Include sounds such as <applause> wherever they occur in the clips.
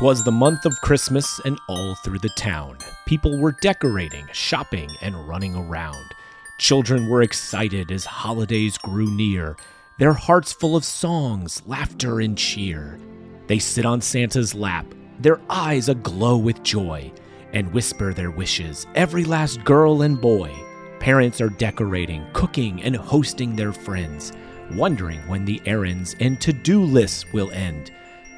'Twas the month of Christmas, and all through the town, people were decorating, shopping, and running around. Children were excited as holidays grew near, their hearts full of songs, laughter, and cheer. They sit on Santa's lap, their eyes aglow with joy, and whisper their wishes, every last girl and boy. Parents are decorating, cooking, and hosting their friends, wondering when the errands and to do lists will end.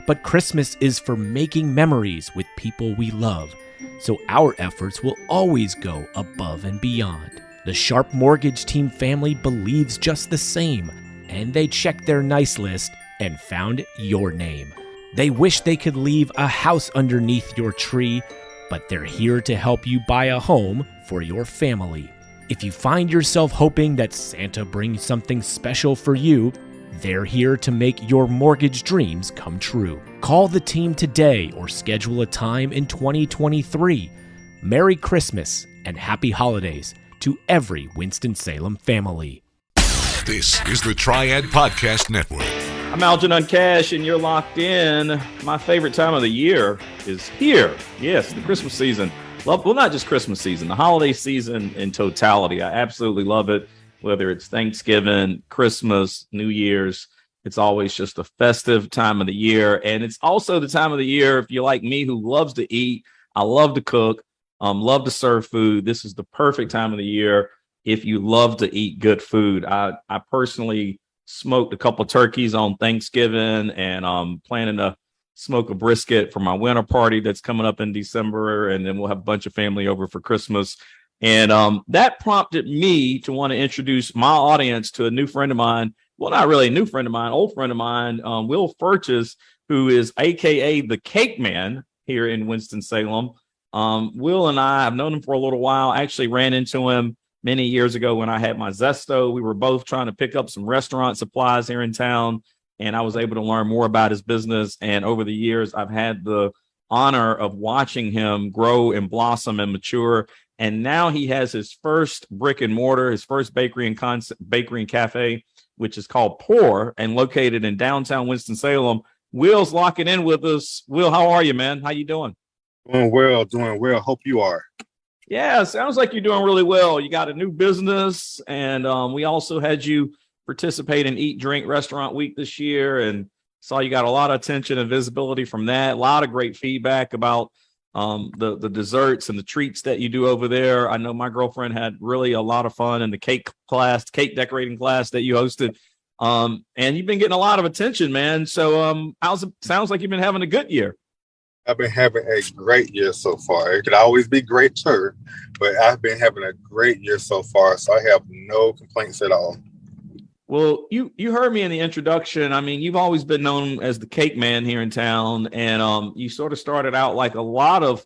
But Christmas is for making memories with people we love, so our efforts will always go above and beyond. The Sharp Mortgage Team family believes just the same, and they checked their nice list and found your name. They wish they could leave a house underneath your tree, but they're here to help you buy a home for your family. If you find yourself hoping that Santa brings something special for you, they're here to make your mortgage dreams come true. Call the team today or schedule a time in 2023. Merry Christmas and happy holidays to every Winston-Salem family. This is the Triad Podcast Network. I'm Algernon Cash, and you're locked in. My favorite time of the year is here. Yes, the Christmas season. Love, well, not just Christmas season, the holiday season in totality. I absolutely love it whether it's Thanksgiving, Christmas, New Year's. It's always just a festive time of the year. And it's also the time of the year, if you're like me, who loves to eat, I love to cook, um, love to serve food. This is the perfect time of the year if you love to eat good food. I, I personally smoked a couple turkeys on Thanksgiving and I'm planning to smoke a brisket for my winter party that's coming up in December. And then we'll have a bunch of family over for Christmas. And um, that prompted me to want to introduce my audience to a new friend of mine. Well, not really a new friend of mine, old friend of mine, um, Will Furches, who is AKA the Cake Man here in Winston-Salem. Um, Will and I have known him for a little while. I actually ran into him many years ago when I had my Zesto. We were both trying to pick up some restaurant supplies here in town, and I was able to learn more about his business. And over the years, I've had the honor of watching him grow and blossom and mature and now he has his first brick and mortar, his first bakery and concept, bakery and cafe, which is called Pour and located in downtown Winston Salem. Will's locking in with us. Will, how are you, man? How you doing? Doing well, doing well. Hope you are. Yeah, sounds like you're doing really well. You got a new business, and um, we also had you participate in Eat Drink Restaurant Week this year, and saw you got a lot of attention and visibility from that. A lot of great feedback about um, the the desserts and the treats that you do over there. I know my girlfriend had really a lot of fun in the cake class, cake decorating class that you hosted. Um, and you've been getting a lot of attention, man. So um, how's it sounds like you've been having a good year. I've been having a great year so far. It could always be greater, but I've been having a great year so far. So I have no complaints at all. Well, you you heard me in the introduction. I mean, you've always been known as the cake man here in town, and um, you sort of started out like a lot of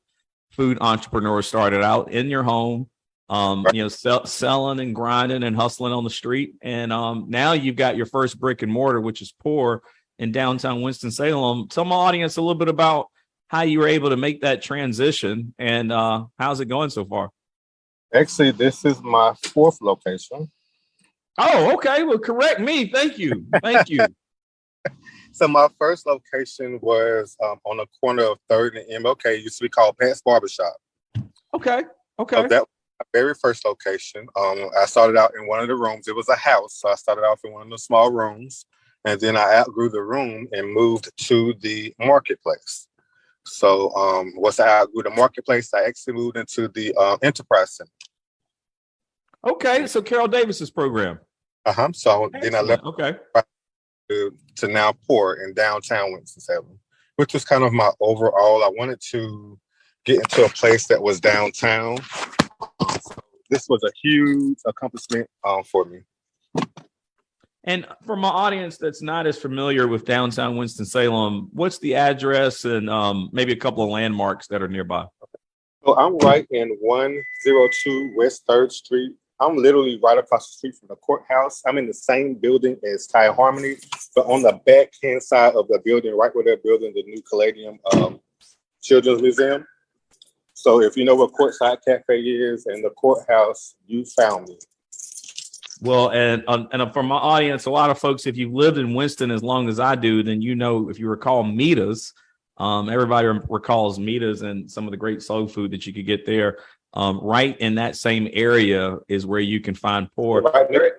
food entrepreneurs started out in your home, um, right. you know, sell, selling and grinding and hustling on the street, and um, now you've got your first brick and mortar, which is Pour in downtown Winston Salem. Tell my audience a little bit about how you were able to make that transition, and uh, how's it going so far? Actually, this is my fourth location. Oh, okay. Well, correct me. Thank you. Thank you. <laughs> so my first location was um, on the corner of Third and MLK. It used to be called Pat's Barbershop. Okay. Okay. So that was my very first location. Um, I started out in one of the rooms. It was a house, so I started off in one of the small rooms, and then I outgrew the room and moved to the marketplace. So um, once I outgrew the marketplace, I actually moved into the uh, enterprise center. Okay, so Carol Davis's program. Uh huh. So Excellent. then I left. Okay. To, to now Pour in downtown Winston Salem, which was kind of my overall. I wanted to get into a place that was downtown. So this was a huge accomplishment um, for me. And for my audience that's not as familiar with downtown Winston Salem, what's the address and um, maybe a couple of landmarks that are nearby? So I'm right in 102 West Third Street, I'm literally right across the street from the courthouse. I'm in the same building as Thai Harmony, but on the back hand side of the building, right where they're building the new Kaleideum um, Children's Museum. So if you know what Courtside Cafe is and the courthouse, you found me. Well, and um, and for my audience, a lot of folks, if you've lived in Winston as long as I do, then you know if you recall Mita's Um, everybody recalls Mita's and some of the great soul food that you could get there. Um, right in that same area is where you can find Pour. Right there,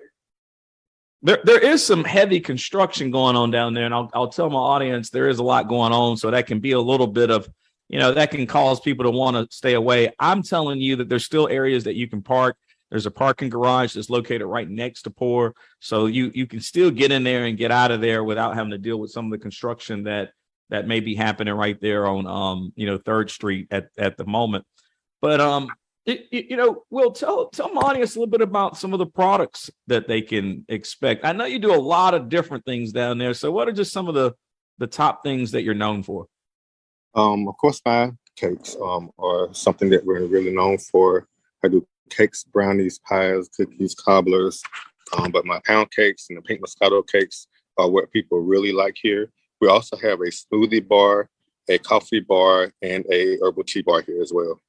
there, there is some heavy construction going on down there, and I'll, I'll tell my audience there is a lot going on, so that can be a little bit of, you know, that can cause people to want to stay away. I'm telling you that there's still areas that you can park. There's a parking garage that's located right next to Pour, so you you can still get in there and get out of there without having to deal with some of the construction that that may be happening right there on um you know Third Street at at the moment. But um you know, Will tell tell my audience a little bit about some of the products that they can expect. I know you do a lot of different things down there. So, what are just some of the the top things that you're known for? Um, of course, my cakes um, are something that we're really known for. I do cakes, brownies, pies, cookies, cobblers. Um, but my pound cakes and the pink moscato cakes are what people really like here. We also have a smoothie bar, a coffee bar, and a herbal tea bar here as well.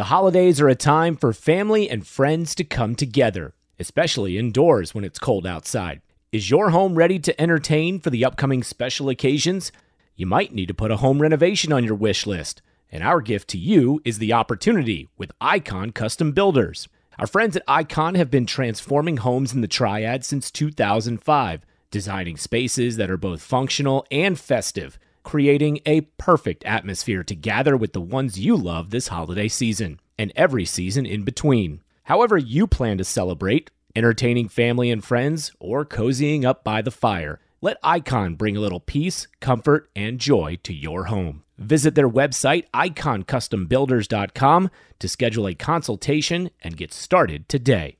The holidays are a time for family and friends to come together, especially indoors when it's cold outside. Is your home ready to entertain for the upcoming special occasions? You might need to put a home renovation on your wish list. And our gift to you is the opportunity with Icon Custom Builders. Our friends at Icon have been transforming homes in the Triad since 2005, designing spaces that are both functional and festive creating a perfect atmosphere to gather with the ones you love this holiday season and every season in between. However, you plan to celebrate, entertaining family and friends, or cozying up by the fire, let Icon bring a little peace, comfort, and joy to your home. Visit their website, iconcustombuilders.com, to schedule a consultation and get started today.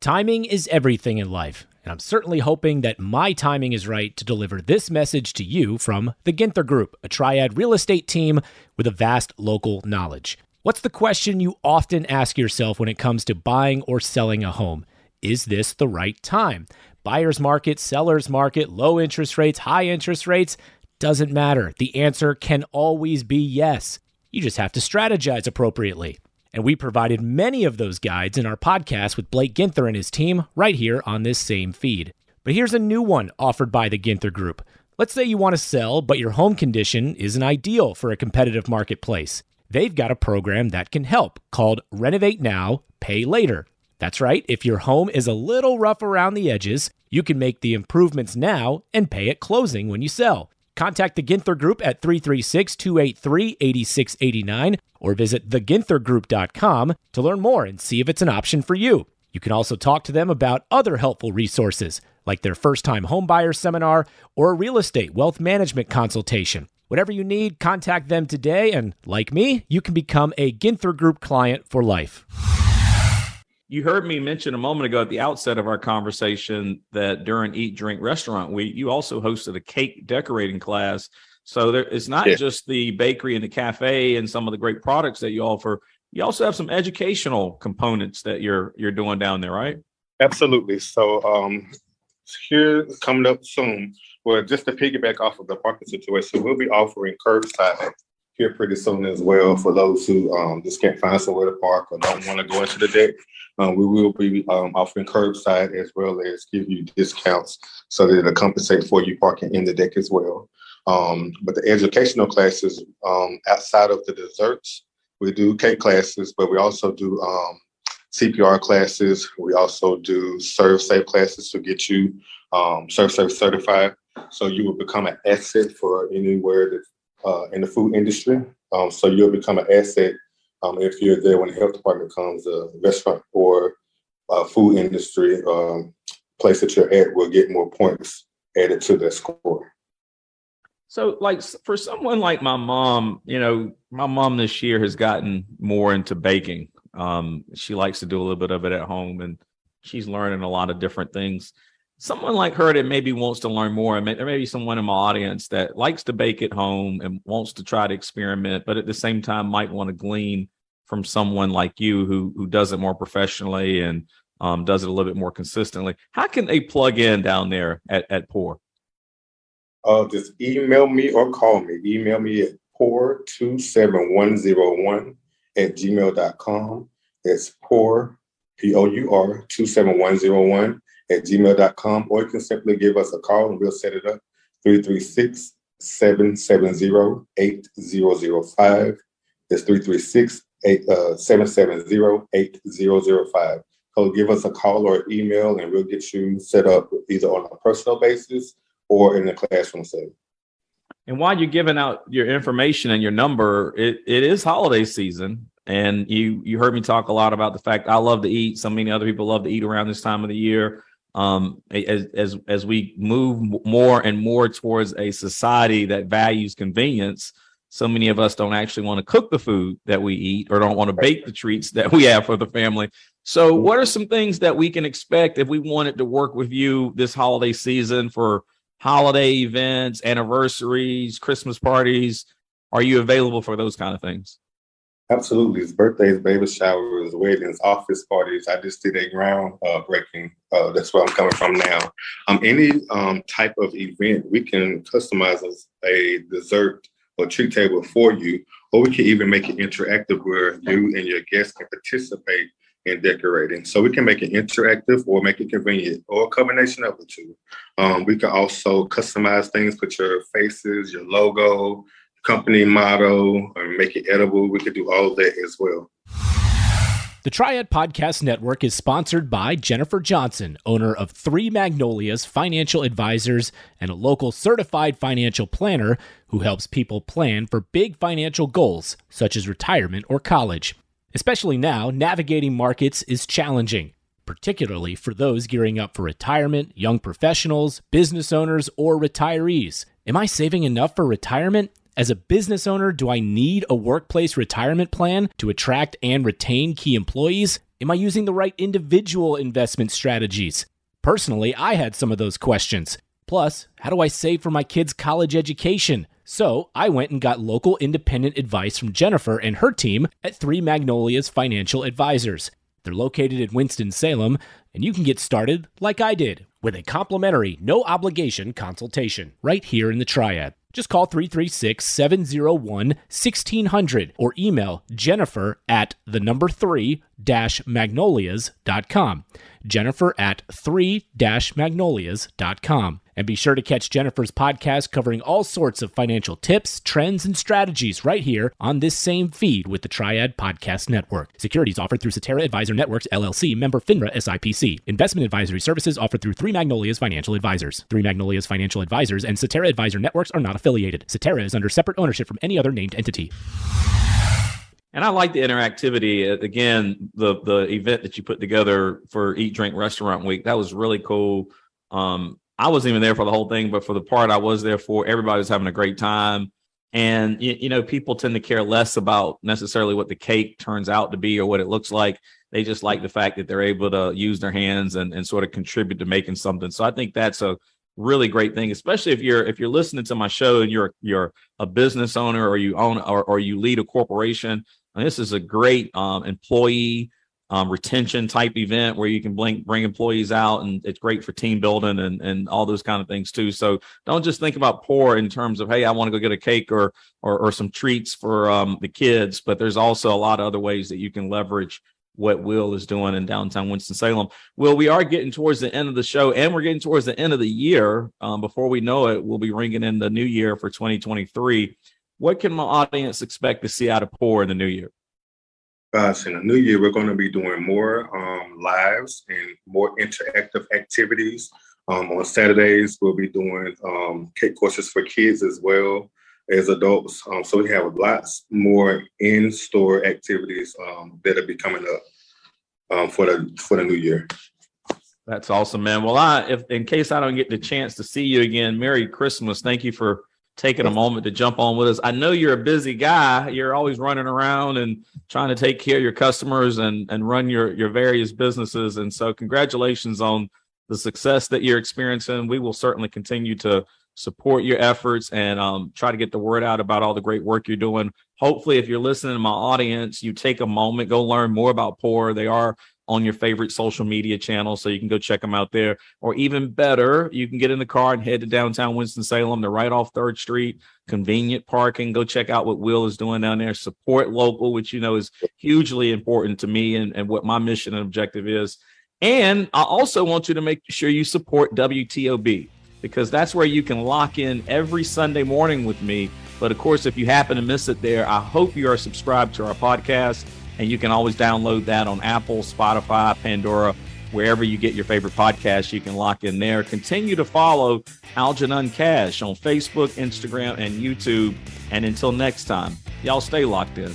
Timing is everything in life and I'm certainly hoping that my timing is right to deliver this message to you from the Ginther Group, a triad real estate team with a vast local knowledge. What's the question you often ask yourself when it comes to buying or selling a home? Is this the right time? Buyer's market, seller's market, low interest rates, high interest rates, doesn't matter. The answer can always be yes. You just have to strategize appropriately. And we provided many of those guides in our podcast with Blake Ginther and his team right here on this same feed. But here's a new one offered by the Ginther Group. Let's say you want to sell, but your home condition isn't ideal for a competitive marketplace. They've got a program that can help called Renovate Now, Pay Later. That's right, if your home is a little rough around the edges, you can make the improvements now and pay at closing when you sell. Contact the Ginther Group at 336 283 8689 or visit theginthergroup.com to learn more and see if it's an option for you. You can also talk to them about other helpful resources like their first time homebuyer seminar or a real estate wealth management consultation. Whatever you need, contact them today, and like me, you can become a Ginther Group client for life you heard me mention a moment ago at the outset of our conversation that during Eat Drink Restaurant Week, you also hosted a cake decorating class. So there, it's not yeah. just the bakery and the cafe and some of the great products that you offer. You also have some educational components that you're you're doing down there, right? Absolutely. So um, here coming up soon, well, just to piggyback off of the parking situation, we'll be offering curbside here pretty soon as well for those who um, just can't find somewhere to park or don't want to go into the deck. Um, we will be um, offering curbside as well as give you discounts so that it'll compensate for you parking in the deck as well. Um, but the educational classes um, outside of the desserts, we do cake classes, but we also do um, CPR classes. We also do ServSafe classes to get you um, ServSafe certified. So you will become an asset for anywhere that uh, in the food industry. Um, so you'll become an asset um, if you're there when the health department comes. A restaurant or a food industry um, place that you're at will get more points added to their score. So, like for someone like my mom, you know, my mom this year has gotten more into baking. Um, she likes to do a little bit of it at home, and she's learning a lot of different things someone like her that maybe wants to learn more, and there may be someone in my audience that likes to bake at home and wants to try to experiment, but at the same time might want to glean from someone like you who who does it more professionally and um, does it a little bit more consistently. How can they plug in down there at at Pour? Uh, just email me or call me. Email me at pour27101 at gmail.com. It's pour, P O U R 27101 at gmail.com, or you can simply give us a call and we'll set it up 336 770 8005. That's 336 uh, 770 8005. So give us a call or email and we'll get you set up either on a personal basis or in a classroom setting. And while you're giving out your information and your number, it, it is holiday season. And you you heard me talk a lot about the fact I love to eat. So many other people love to eat around this time of the year. Um, as as as we move more and more towards a society that values convenience, so many of us don't actually want to cook the food that we eat or don't want to bake the treats that we have for the family. So, what are some things that we can expect if we wanted to work with you this holiday season for holiday events, anniversaries, Christmas parties? Are you available for those kind of things? Absolutely. It's birthdays, baby showers, weddings, office parties. I just did a ground uh, breaking. Uh, that's where I'm coming from now. Um, any um, type of event, we can customize a dessert or treat table for you, or we can even make it interactive where you and your guests can participate in decorating. So we can make it interactive or make it convenient or a combination of the two. Um, we can also customize things, put your faces, your logo, company motto, or make it edible. We could do all of that as well. The Triad Podcast Network is sponsored by Jennifer Johnson, owner of Three Magnolias Financial Advisors and a local certified financial planner who helps people plan for big financial goals, such as retirement or college. Especially now, navigating markets is challenging, particularly for those gearing up for retirement, young professionals, business owners, or retirees. Am I saving enough for retirement? As a business owner, do I need a workplace retirement plan to attract and retain key employees? Am I using the right individual investment strategies? Personally, I had some of those questions. Plus, how do I save for my kids' college education? So I went and got local independent advice from Jennifer and her team at Three Magnolias Financial Advisors. They're located in Winston-Salem, and you can get started like I did with a complimentary, no obligation consultation right here in the Triad. Just call 336 701 1600 or email Jennifer at the number three magnolias.com. Jennifer at three magnolias.com. And be sure to catch Jennifer's podcast covering all sorts of financial tips, trends, and strategies right here on this same feed with the Triad Podcast Network. Securities offered through Cetera Advisor Networks, LLC, member FINRA SIPC. Investment advisory services offered through Three Magnolias Financial Advisors. Three Magnolias Financial Advisors and Cetera Advisor Networks are not affiliated. Cetera is under separate ownership from any other named entity. And I like the interactivity. Uh, again, the the event that you put together for Eat Drink Restaurant Week that was really cool. Um, I wasn't even there for the whole thing, but for the part I was there for, everybody was having a great time. And you, you know, people tend to care less about necessarily what the cake turns out to be or what it looks like. They just like the fact that they're able to use their hands and, and sort of contribute to making something. So I think that's a really great thing, especially if you're if you're listening to my show and you're you're a business owner or you own or, or you lead a corporation. And this is a great um, employee um, retention type event where you can bring bring employees out and it's great for team building and and all those kind of things too. So don't just think about Pour in terms of hey I want to go get a cake or or, or some treats for um, the kids, but there's also a lot of other ways that you can leverage what Will is doing in downtown Winston Salem. Will, we are getting towards the end of the show and we're getting towards the end of the year. Um, before we know it, we'll be ringing in the new year for 2023. What can my audience expect to see out of Pour in the new year? Gosh, in the new year, we're going to be doing more um, lives and more interactive activities. Um, on Saturdays, we'll be doing um, cake courses for kids as well as adults. Um, so we have lots more in-store activities um, that'll be coming up um, for the for the new year. That's awesome, man. Well, I if in case I don't get the chance to see you again, Merry Christmas. Thank you for taking a moment to jump on with us. I know you're a busy guy. You're always running around and trying to take care of your customers and and run your your various businesses. And so, congratulations on the success that you're experiencing. We will certainly continue to support your efforts and um, try to get the word out about all the great work you're doing. Hopefully, if you're listening to my audience, you take a moment, go learn more about Pour. They are on your favorite social media channel. So you can go check them out there. Or even better, you can get in the car and head to downtown Winston-Salem. They're right off 3rd Street, convenient parking. Go check out what Will is doing down there. Support local, which you know is hugely important to me and, and what my mission and objective is. And I also want you to make sure you support WTOB because that's where you can lock in every Sunday morning with me. But of course, if you happen to miss it there, I hope you are subscribed to our podcast and you can always download that on Apple, Spotify, Pandora, wherever you get your favorite podcast. You can lock in there. Continue to follow Algernon Cash on Facebook, Instagram, and YouTube. And until next time, y'all stay locked in.